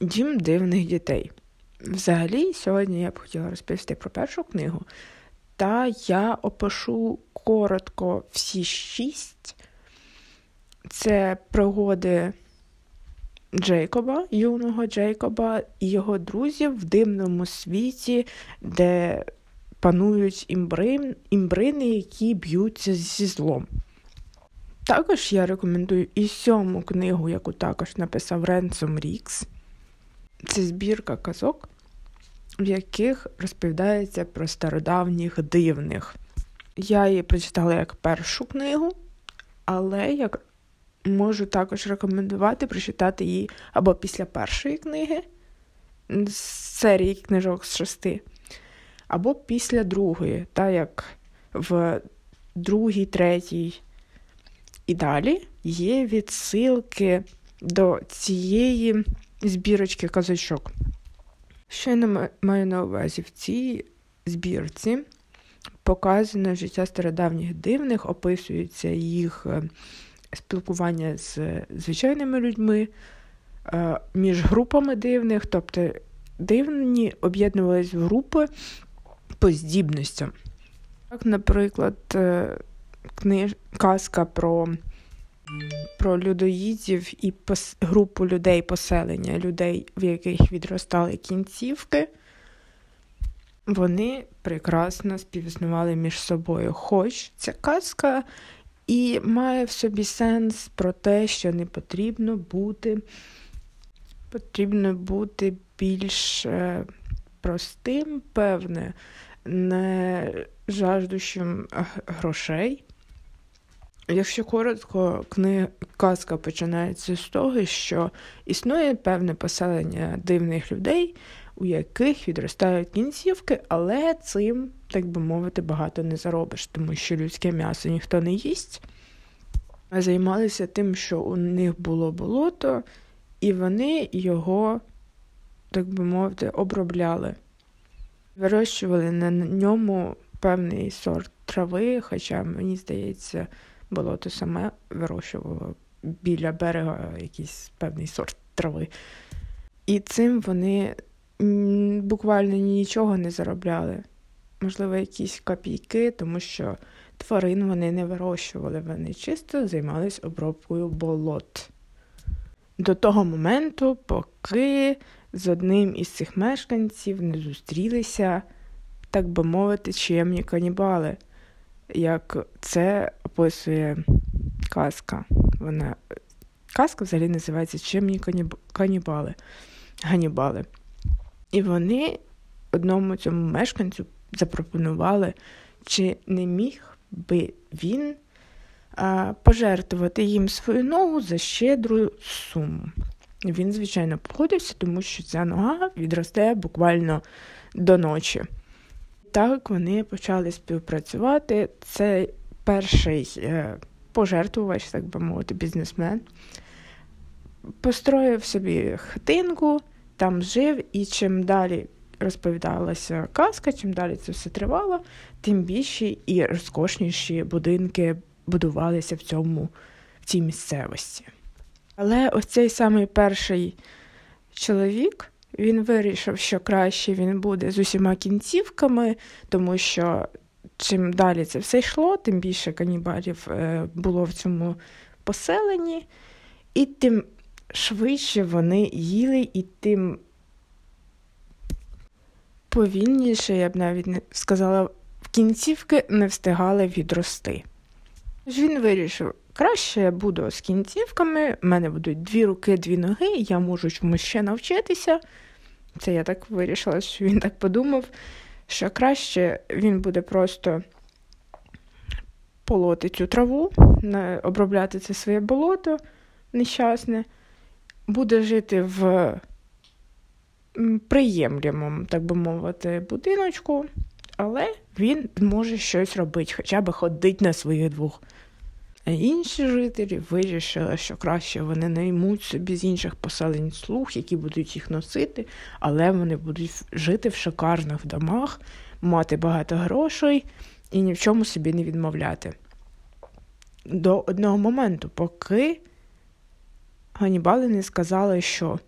Дім дивних дітей. Взагалі, сьогодні я б хотіла розповісти про першу книгу, та я опишу коротко всі шість. Це пригоди Джейкоба, юного Джейкоба і його друзів в дивному світі, де панують імбрин, імбрини, які б'ються зі злом. Також я рекомендую і сьому книгу, яку також написав Ренсом Рікс. Це збірка казок, в яких розповідається про стародавніх дивних. Я її прочитала як першу книгу, але я можу також рекомендувати прочитати її або після першої книги з серії книжок з шести, або після другої, так як в другій, третій і далі є відсилки до цієї збірочки казачок. Що я маю на увазі в цій збірці показано життя стародавніх дивних, описується їх е, спілкування з звичайними людьми, е, між групами дивних, тобто дивні об'єднувалися в групи по здібностям. Так, наприклад, е, книж... казка про про людоїдів і пос... групу людей поселення, людей, в яких відростали кінцівки, вони прекрасно співіснували між собою. Хоч ця казка і має в собі сенс про те, що не потрібно бути, потрібно бути більш е, простим, певне, не жаждущим грошей. Якщо коротко, книга казка починається з того, що існує певне поселення дивних людей, у яких відростають кінцівки, але цим, так би мовити, багато не заробиш, тому що людське м'ясо ніхто не їсть. Займалися тим, що у них було болото, і вони його, так би мовити, обробляли. Вирощували на ньому певний сорт трави, хоча, мені здається, болото саме вирощувало біля берега якийсь певний сорт трави. І цим вони буквально нічого не заробляли. Можливо, якісь копійки, тому що тварин вони не вирощували, вони чисто займалися обробкою болот. До того моменту, поки з одним із цих мешканців не зустрілися, так би мовити, чемні канібали, як це описує казка. Вона Казка взагалі називається Чемні канібали. Ганібали. І вони одному цьому мешканцю запропонували, чи не міг би він а, пожертвувати їм свою ногу за щедру суму. Він, звичайно, погодився, тому що ця нога відросте буквально до ночі. Так вони почали співпрацювати. Це перший е, пожертвувач, так би мовити, бізнесмен. Построїв собі хатинку, там жив, і чим далі розповідалася казка, чим далі це все тривало, тим більші і розкошніші будинки будувалися в цьому, в цій місцевості. Але ось цей самий перший чоловік він вирішив, що краще він буде з усіма кінцівками, тому що чим далі це все йшло, тим більше канібалів е, було в цьому поселенні, і тим швидше вони їли, і тим повільніше, я б навіть не сказала, в кінцівки не встигали відрости. Тож він вирішив, краще я буду з кінцівками, в мене будуть дві руки, дві ноги, я можу чомусь ще навчитися. Це я так вирішила, що він так подумав, що краще він буде просто полоти цю траву, обробляти це своє болото нещасне, буде жити в приємлямому, так би мовити, будиночку, але він може щось робити, хоча б ходить на своїх двох. Інші жителі вирішили, що краще вони наймуть собі з інших поселень слуг, які будуть їх носити, але вони будуть жити в шикарних домах, мати багато грошей і ні в чому собі не відмовляти. До одного моменту, поки Ганібали не сказали, що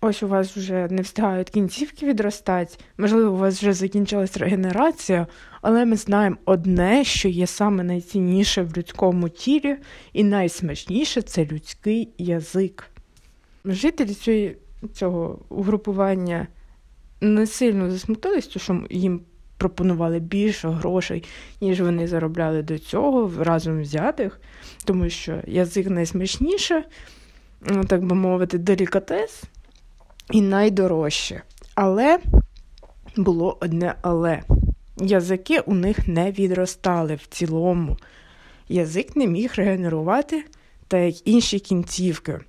ось у вас вже не встигають кінцівки відростати, можливо, у вас вже закінчилась регенерація, але ми знаємо одне, що є саме найцінніше в людському тілі, і найсмачніше це людський язик. Жителі цього угрупування не сильно засмутились, що їм пропонували більше грошей, ніж вони заробляли до цього разом взятих, тому що язик найсмачніше, ну, так би мовити, делікатес і найдорожче. Але було одне але. Язики у них не відростали в цілому. Язик не міг регенерувати, так як інші кінцівки.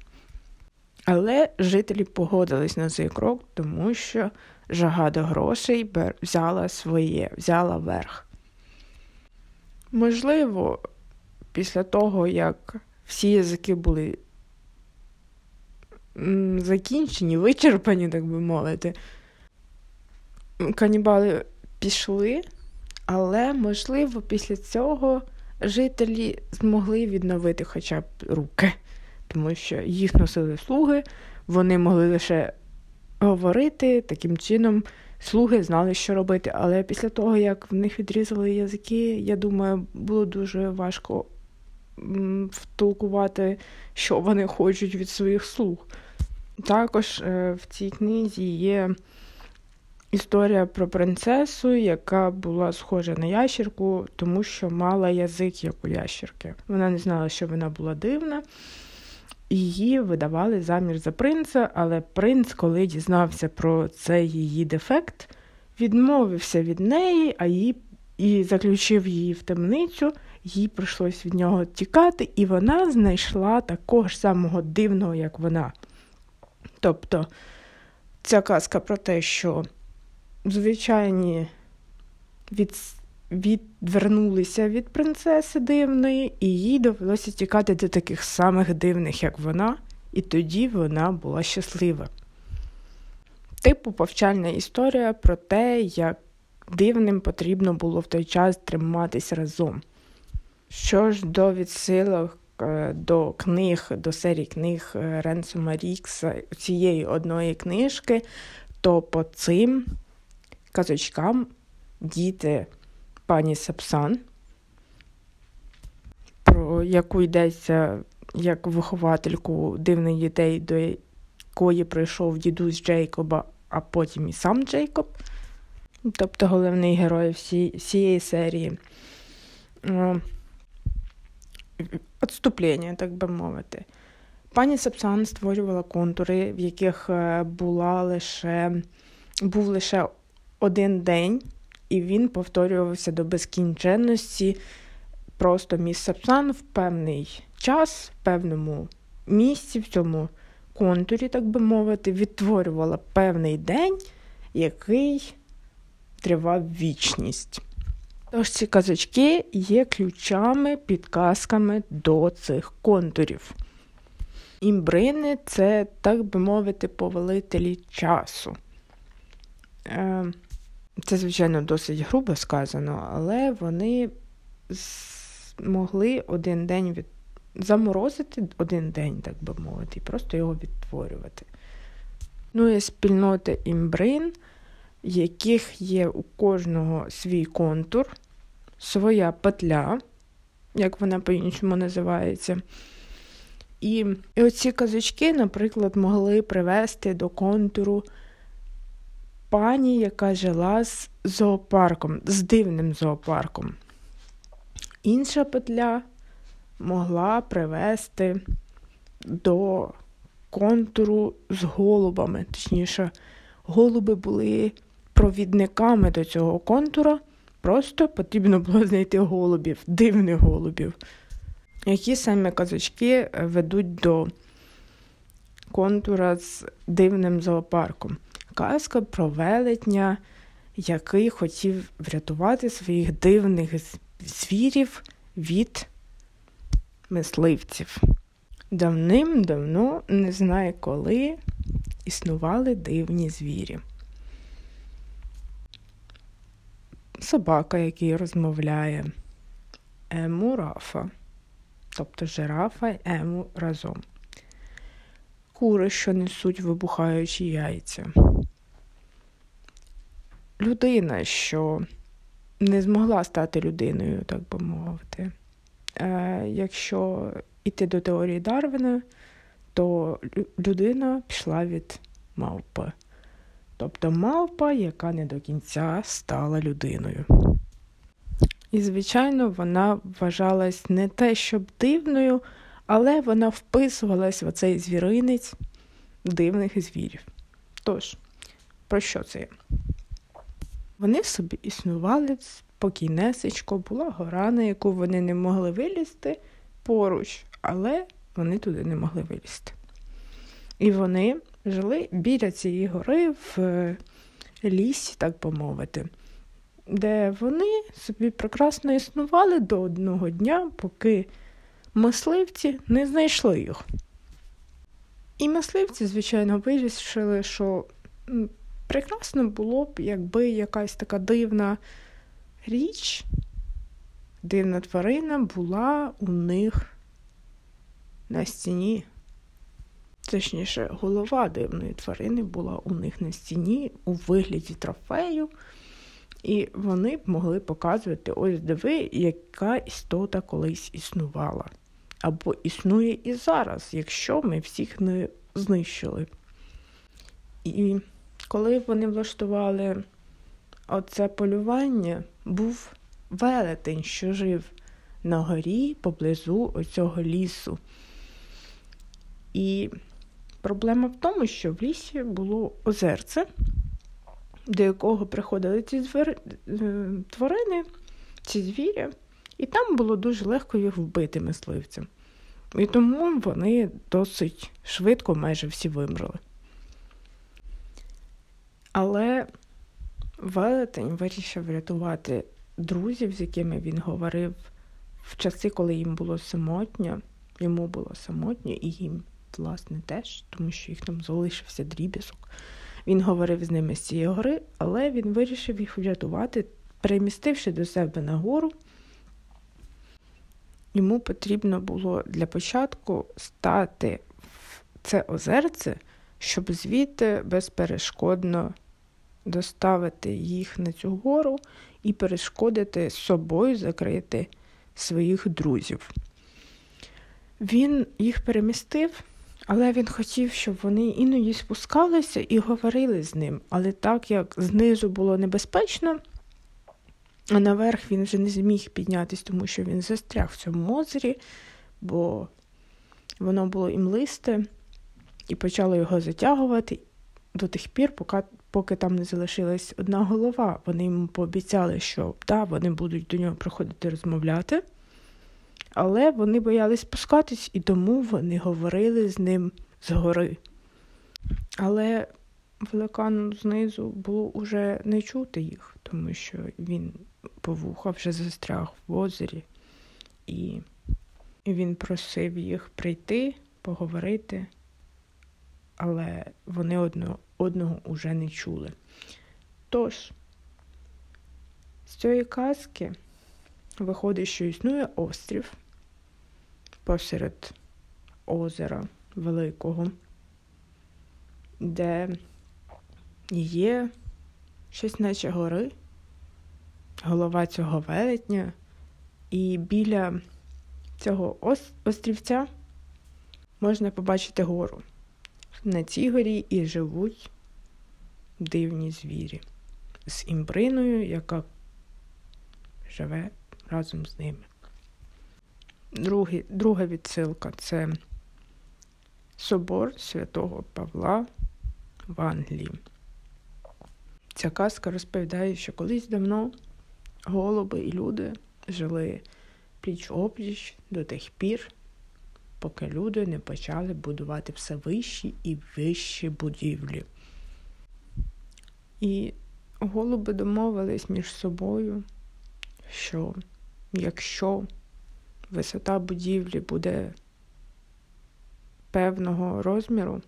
Але жителі погодились на цей крок, тому що жага до грошей взяла своє, взяла верх. Можливо, після того, як всі язики були закінчені, вичерпані, так би мовити, канібали пішли, але, можливо, після цього жителі змогли відновити хоча б руки, тому що їх носили слуги, вони могли лише говорити таким чином. Слуги знали, що робити, але після того, як в них відрізали язики, я думаю, було дуже важко втолкувати, що вони хочуть від своїх слуг. Також е, в цій книзі є історія про принцесу, яка була схожа на ящерку, тому що мала язик, як у ящерки. Вона не знала, що вона була дивна. Її видавали замір за принца, але принц, коли дізнався про цей її дефект, відмовився від неї, а її і заключив її в темницю, їй прийшлось від нього тікати, і вона знайшла такого ж самого дивного, як вона. Тобто ця казка про те, що звичайні від відвернулися від принцеси дивної, і їй довелося тікати до таких самих дивних, як вона, і тоді вона була щаслива. Типу повчальна історія про те, як дивним потрібно було в той час триматись разом. Що ж до відсилок е, до книг, до серії книг е, Ренсома Рікса, цієї одної книжки, то по цим казочкам діти пані Сапсан, про яку йдеться як виховательку дивних дітей, до якої прийшов дідусь Джейкоба, а потім і сам Джейкоб, тобто головний герой всі, всієї серії. Отступлення, так би мовити. Пані Сапсан створювала контури, в яких е, була лише, був лише один день і він повторювався до безкінченності. Просто міс Сапсан в певний час, в певному місці, в цьому контурі, так би мовити, відтворювала певний день, який тривав вічність. Тож ці казочки є ключами, підказками до цих контурів. Імбрини це, так би мовити, повелителі часу. Е, це, звичайно, досить грубо сказано, але вони змогли один день від... заморозити один день, так би мовити, і просто його відтворювати. Ну і спільноти імбрин, яких є у кожного свій контур, своя петля, як вона по-іншому називається. І, і оці казочки, наприклад, могли привести до контуру пані, яка жила з зоопарком, з дивним зоопарком. Інша петля могла привести до контуру з голубами. Точніше, голуби були провідниками до цього контура. Просто потрібно було знайти голубів, дивних голубів, які саме казочки ведуть до контура з дивним зоопарком казка про велетня, який хотів врятувати своїх дивних звірів від мисливців. Давним-давно, не знаю коли, існували дивні звірі. Собака, який розмовляє, ему рафа, тобто жирафа ему разом. кури, що несуть вибухаючі яйця. Людина, що не змогла стати людиною, так би мовити. Е, Якщо йти до теорії Дарвіна, то людина пішла від мавпи. Тобто мавпа, яка не до кінця стала людиною. І, звичайно, вона вважалась не те, щоб дивною, але вона вписувалась в оцей звіринець дивних звірів. Тож, про що це? Вони собі існували спокійнесечко, була гора, на яку вони не могли вилізти поруч, але вони туди не могли вилізти. І вони жили біля цієї гори в лісі, так би мовити, де вони собі прекрасно існували до одного дня, поки мисливці не знайшли їх. І мисливці, звичайно, вирішили, що прекрасно було б, якби якась така дивна річ, дивна тварина була у них на стіні. Точніше, голова дивної тварини була у них на стіні у вигляді трофею, і вони б могли показувати: ось диви, яка істота колись існувала. Або існує і зараз, якщо ми всіх не знищили. І коли вони влаштували оце полювання, був велетень, що жив на горі поблизу оцього лісу. І проблема в тому, що в лісі було озерце, до якого приходили ці звери... Е, тварини, ці звірі, і там було дуже легко їх вбити мисливцям. І тому вони досить швидко майже всі вимерли. Але велетень вирішив врятувати друзів, з якими він говорив в часи, коли їм було самотньо, йому було самотньо, і їм, власне, теж, тому що їх там залишився дріб'язок. Він говорив з ними з цієї гори, але він вирішив їх врятувати, перемістивши до себе на гору. Йому потрібно було для початку стати в це озерце, щоб звідти безперешкодно доставити їх на цю гору і перешкодити з собою закрити своїх друзів. Він їх перемістив, але він хотів, щоб вони іноді спускалися і говорили з ним. Але так як знизу було небезпечно, а наверх він вже не зміг піднятися, тому що він застряг в цьому озері, бо воно було імлисте, і почало його затягувати до тих пір, поки поки там не залишилась одна голова. Вони йому пообіцяли, що да, вони будуть до нього приходити розмовляти, але вони боялись спускатись, і тому вони говорили з ним згори. Але великану знизу було уже не чути їх, тому що він по вже застряг в озері, і він просив їх прийти, поговорити, але вони одно, одного уже не чули. Тож, з цієї казки виходить, що існує острів посеред озера Великого, де є щось наче гори, голова цього велетня, і біля цього острівця можна побачити гору. На цій горі і живуть дивні звірі з імбриною, яка живе разом з ними. Другий, Друга відсилка це собор святого Павла в Англії. Ця казка розповідає, що колись давно голуби і люди жили пліч опліч до тих пір, поки люди не почали будувати все вищі і вищі будівлі. І голуби домовились між собою, що якщо висота будівлі буде певного розміру,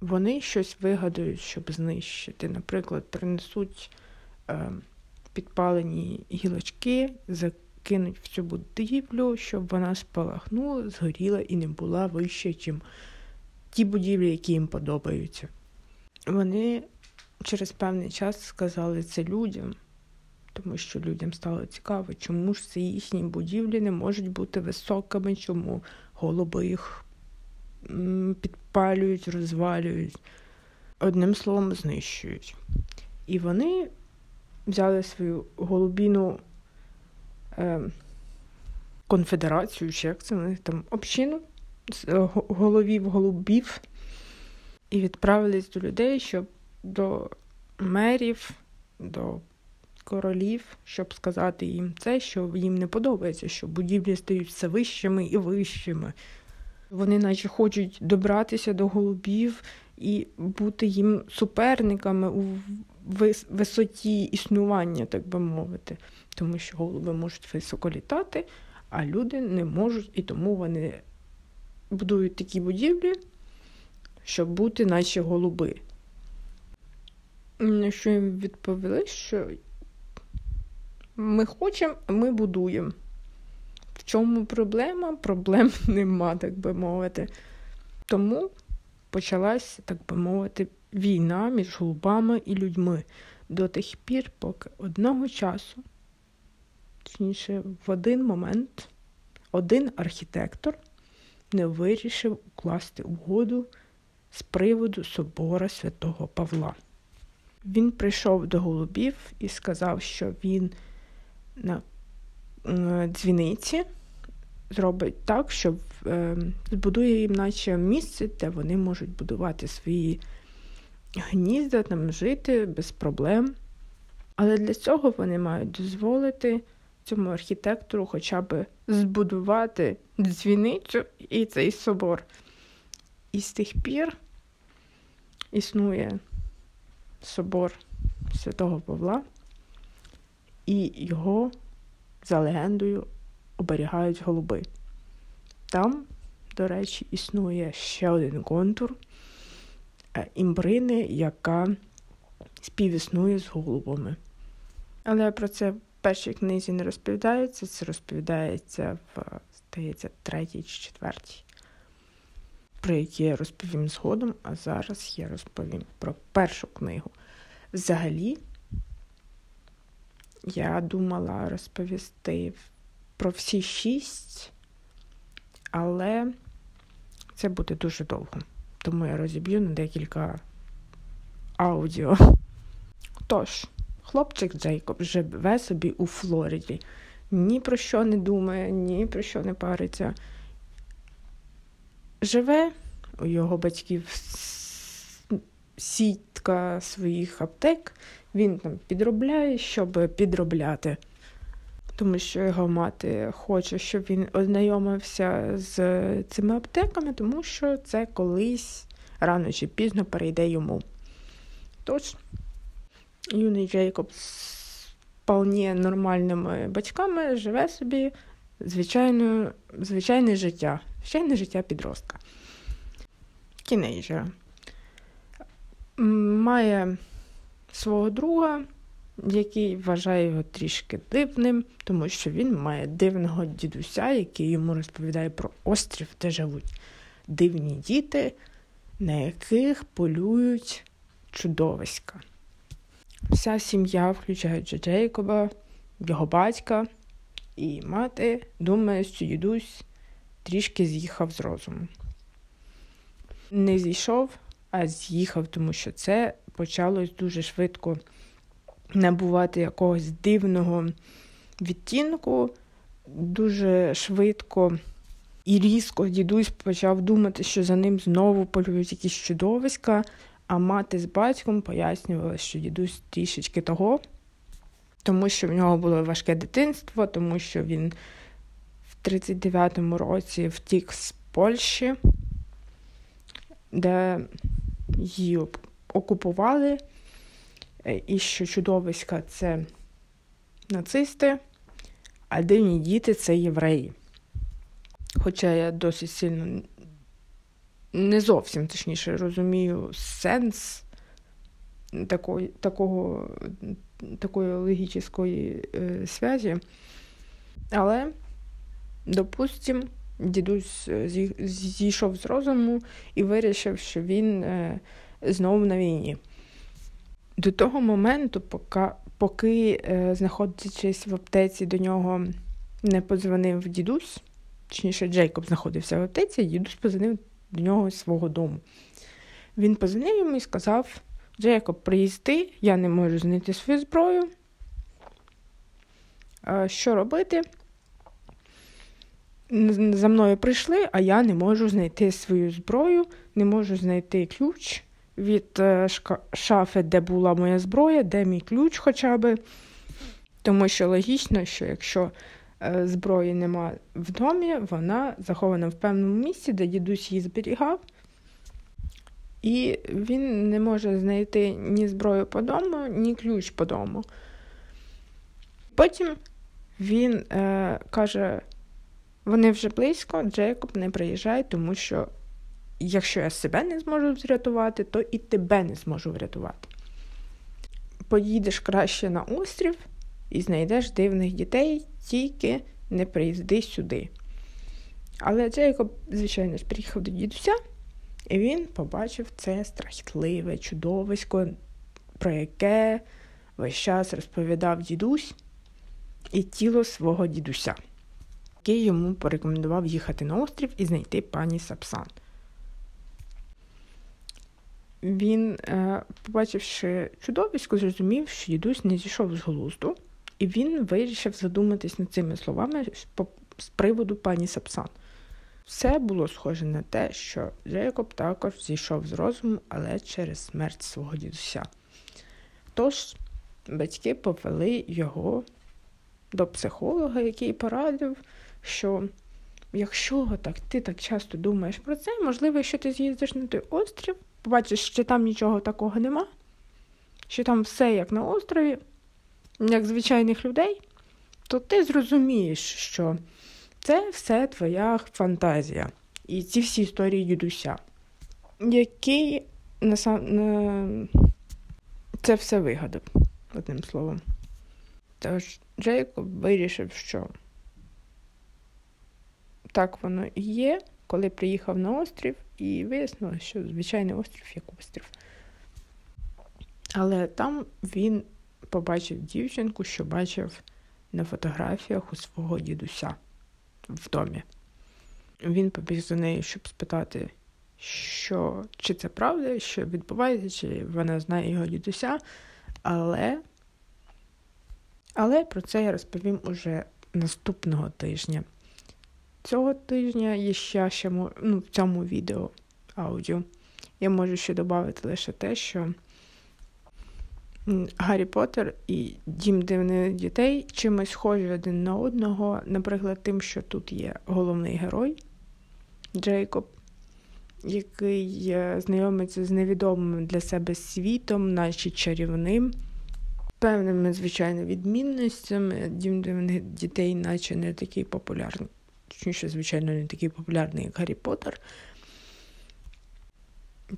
вони щось вигадують, щоб знищити. Наприклад, принесуть е, підпалені гілочки, закинуть в цю будівлю, щоб вона спалахнула, згоріла і не була вище, ніж ті будівлі, які їм подобаються. Вони через певний час сказали це людям, тому що людям стало цікаво, чому ж ці їхні будівлі не можуть бути високими, чому голуби їх підпалюють, розвалюють, одним словом, знищують. І вони взяли свою голубіну е, конфедерацію, чи як це вони там общину е, головів голубів, і відправились до людей, щоб до мерів, до королів, щоб сказати їм це, що їм не подобається, що будівлі стають все вищими і вищими. Вони наче хочуть добратися до голубів і бути їм суперниками у висоті існування, так би мовити, тому що голуби можуть високо літати, а люди не можуть, і тому вони будують такі будівлі, щоб бути, наче голуби. На що їм відповіли, що ми хочемо, ми будуємо. В чому проблема? Проблем нема, так би мовити. Тому почалась, так би мовити, війна між голубами і людьми до тих пір, поки одного часу, точніше, в один момент, один архітектор не вирішив укласти угоду з приводу собора святого Павла. Він прийшов до голубів і сказав, що він на дзвіниці зробить так, що е, збудує їм, наче місце, де вони можуть будувати свої гнізда, там жити без проблем. Але для цього вони мають дозволити цьому архітектору хоча б збудувати дзвіницю і цей собор. І з тих пір існує собор Святого Павла, і його за легендою оберігають голуби. Там, до речі, існує ще один контур е, імбрини, яка співіснує з голубами. Але про це в першій книзі не розповідається, це розповідається в, здається, третій чи четвертій, про які я розповім згодом, а зараз я розповім про першу книгу. Взагалі, я думала розповісти про всі шість, але це буде дуже довго, тому я розіб'ю на декілька аудіо. Тож, хлопчик Джейкоб живе собі у Флориді. Ні про що не думає, ні про що не париться. Живе у його батьків сітка своїх аптек, він там підробляє, щоб підробляти. Тому що його мати хоче, щоб він ознайомився з цими аптеками, тому що це колись рано чи пізно перейде йому. Тож, юний Джейкоб з вполне нормальними батьками живе собі звичайне, звичайне життя, звичайне життя підростка. Кінейджера. Має свого друга, який вважає його трішки дивним, тому що він має дивного дідуся, який йому розповідає про острів, де живуть дивні діти, на яких полюють чудовиська. Вся сім'я, включаючи Джейкоба, його батька і мати, думає, що дідусь трішки з'їхав з розуму. Не зійшов, а з'їхав, тому що це почалось дуже швидко набувати якогось дивного відтінку, дуже швидко і різко дідусь почав думати, що за ним знову полюють якісь чудовиська, а мати з батьком пояснювала, що дідусь трішечки того, тому що в нього було важке дитинство, тому що він в 39-му році втік з Польщі, де її окупували, е, і що чудовиська це нацисти, а дивні діти це євреї. Хоча я досить сильно не зовсім точніше розумію сенс такої, такого, такої логічної е, зв'язі, але, допустим, дідусь зійшов з розуму і вирішив, що він е, знову на війні. До того моменту, поки, поки е, знаходячись в аптеці, до нього не подзвонив дідусь, точніше, Джейкоб знаходився в аптеці, дідусь позвонив до нього з свого дому. Він позвонив йому і сказав: Джейкоб, приїзди, я не можу знайти свою зброю. Що робити? За мною прийшли, а я не можу знайти свою зброю, не можу знайти ключ від е, шафи, де була моя зброя, де мій ключ хоча б. Тому що логічно, що якщо е, зброї нема в домі, вона захована в певному місці, де дідусь її зберігав. І він не може знайти ні зброю по дому, ні ключ по дому. Потім він е, каже: вони вже близько, Джейкоб не приїжджає, тому що якщо я себе не зможу врятувати, то і тебе не зможу врятувати. Поїдеш краще на острів і знайдеш дивних дітей, тільки не приїзди сюди. Але Джейкоб, звичайно ж, приїхав до дідуся, і він побачив це страхітливе чудовисько, про яке весь час розповідав дідусь і тіло свого дідуся, який йому порекомендував їхати на острів і знайти пані Сапсан. Він, е, побачивши чудовисько, зрозумів, що дідусь не зійшов з глузду, і він вирішив задуматись над цими словами з приводу пані Сапсан. Все було схоже на те, що Джейкоб також зійшов з розуму, але через смерть свого дідуся. Тож батьки повели його до психолога, який порадив, що якщо так ти так часто думаєш про це, можливо, що ти з'їздиш на той острів, побачиш, що там нічого такого нема, що там все як на острові, як звичайних людей, то ти зрозумієш, що це все твоя фантазія. І ці всі історії дідуся, який на на... це все вигадав, одним словом. Тож Джейкоб вирішив, що так воно і є, коли приїхав на острів, і вияснилося, що звичайний острів як острів. Але там він побачив дівчинку, що бачив на фотографіях у свого дідуся в домі. Він побіг за нею, щоб спитати, що чи це правда, що відбувається, чи вона знає його дідуся, але але про це я розповім уже наступного тижня. Цього тижня є ще, ще ну, в цьому відео аудіо. Я можу ще додати лише те, що Гаррі Поттер і Дім дивних дітей чимось схожі один на одного, наприклад, тим, що тут є головний герой Джейкоб, який знайомиться з невідомим для себе світом, наче чарівним певними, звичайно, відмінностями. Дім дивних дітей, наче не такий популярний, точніше, звичайно, не такий популярний, як Гаррі Поттер.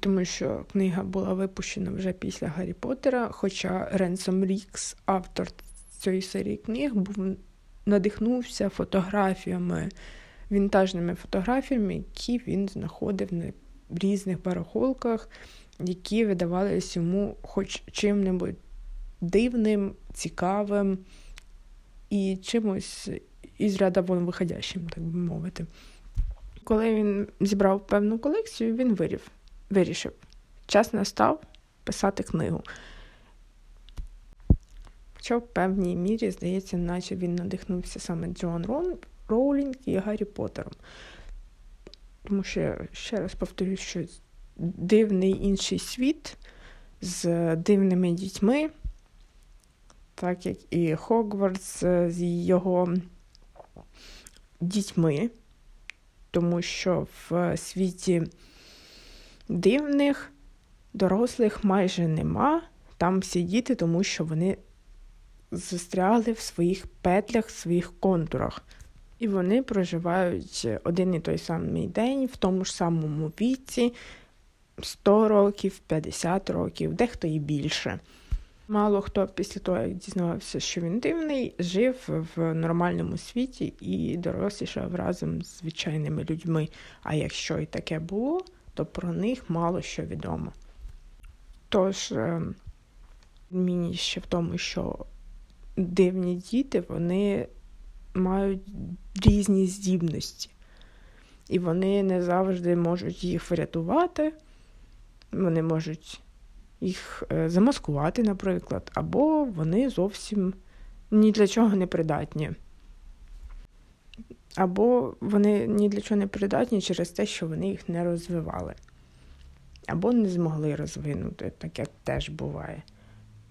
Тому що книга була випущена вже після Гаррі Поттера, хоча Ренсом Рікс, автор цієї серії книг, був надихнувся фотографіями, вінтажними фотографіями, які він знаходив на різних барахолках, які видавалися йому хоч чим-небудь дивним, цікавим і чимось із ряда вон виходящим, так би мовити. Коли він зібрав певну колекцію, він вирів, вирішив, час настав писати книгу. Хоча в певній мірі, здається, наче він надихнувся саме Джон Роулінг і Гаррі Поттером. Тому що, ще раз повторюю, що дивний інший світ з дивними дітьми так як і Хогвартс з його дітьми, тому що в світі дивних дорослих майже нема. Там всі діти, тому що вони застрягли в своїх петлях, в своїх контурах. І вони проживають один і той самий день в тому ж самому віці 100 років, 50 років, дехто і більше. Мало хто після того, як дізнавався, що він дивний, жив в нормальному світі і дорослішав разом з звичайними людьми. А якщо і таке було, то про них мало що відомо. Тож, відмінність ще в тому, що дивні діти вони мають різні здібності, і вони не завжди можуть їх врятувати, вони можуть їх е, замаскувати, наприклад, або вони зовсім ні для чого не придатні. Або вони ні для чого не придатні через те, що вони їх не розвивали, або не змогли розвинути, так як теж буває.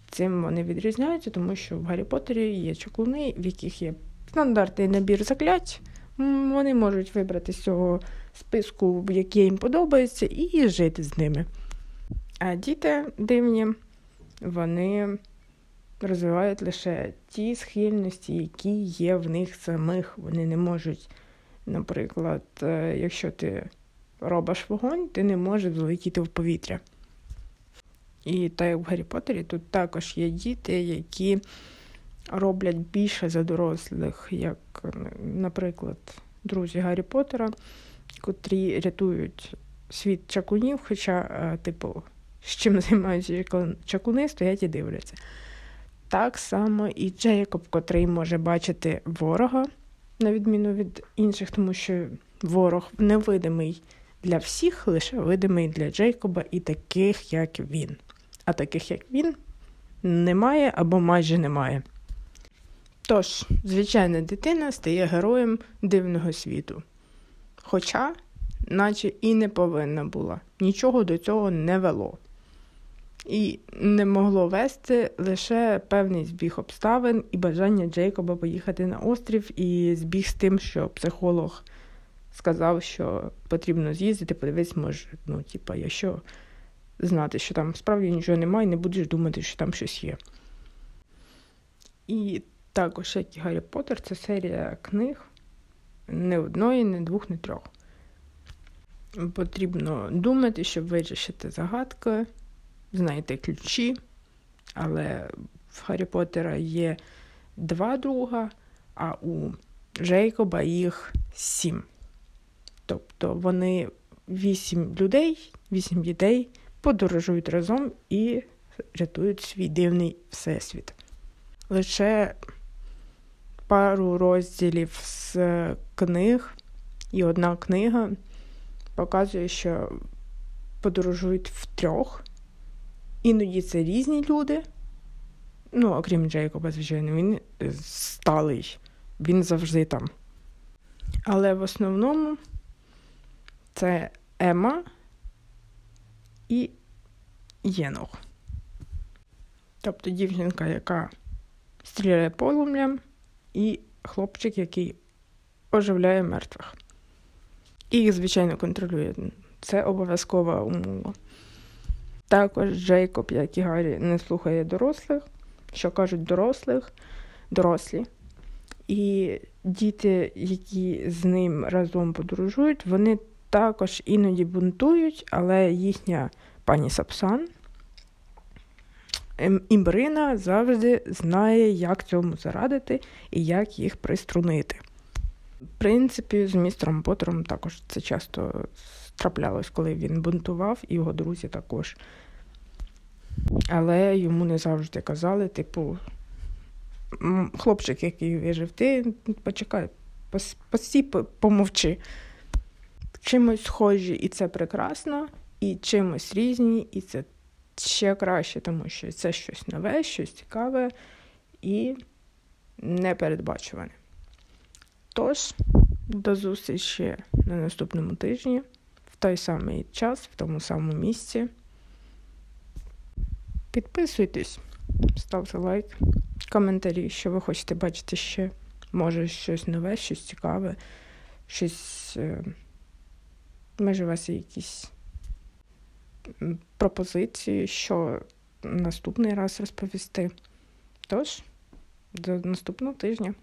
Цим вони відрізняються, тому що в Гаррі Поттері є чаклуни, в яких є стандартний набір заклять. Вони можуть вибрати з цього списку, який їм подобається, і жити з ними. А діти дивні, вони розвивають лише ті схильності, які є в них самих. Вони не можуть, наприклад, е, якщо ти робиш вогонь, ти не можеш залетіти в повітря. І так як в Гаррі Поттері тут також є діти, які роблять більше за дорослих, як, наприклад, друзі Гаррі Поттера, котрі рятують світ чакунів, хоча, е, типу, з чим займаються чакуни, стоять і дивляться. Так само і Джейкоб, котрий може бачити ворога, на відміну від інших, тому що ворог невидимий для всіх, лише видимий для Джейкоба і таких, як він. А таких, як він, немає або майже немає. Тож, звичайна дитина стає героєм дивного світу. Хоча, наче і не повинна була, нічого до цього не вело. І не могло вести лише певний збіг обставин і бажання Джейкоба поїхати на острів, і збіг з тим, що психолог сказав, що потрібно з'їздити, подивись, може, ну, типа, якщо знати, що там справді нічого немає, не будеш думати, що там щось є. І також, як і Гаррі Поттер, це серія книг не одної, не двох, не трьох. Потрібно думати, щоб вирішити загадки знайти ключі, але в Гаррі Поттера є два друга, а у Джейкоба їх сім. Тобто вони вісім людей, вісім дітей подорожують разом і рятують свій дивний всесвіт. Лише пару розділів з книг, і одна книга показує, що подорожують в трьох. Іноді це різні люди. Ну, окрім Джейкоба, звичайно, він сталий, він завжди там. Але в основному це Ема і Єнох. Тобто дівчинка, яка стріляє полум'ям, і хлопчик, який оживляє мертвих. І їх, звичайно, контролює. Це обов'язкова умова. Також Джейкоб, як і Гаррі, не слухає дорослих, що кажуть дорослих, дорослі. І діти, які з ним разом подорожують, вони також іноді бунтують, але їхня пані Сапсан, ем, Імбрина завжди знає, як цьому зарадити і як їх приструнити. В принципі, з містером Поттером також це часто траплялось, коли він бунтував, і його друзі також. Але йому не завжди казали, типу, хлопчик, який вижив, ти почекай, постій, помовчи. Чимось схожі, і це прекрасно, і чимось різні, і це ще краще, тому що це щось нове, щось цікаве і непередбачуване. Тож, до зустрічі на наступному тижні, в той самий час, в тому самому місці. Підписуйтесь, ставте лайк, коментарі, що ви хочете бачити ще. Може, щось нове, щось цікаве, щось. Е, може, у вас є якісь пропозиції, що наступний раз розповісти. Тож, до наступного тижня.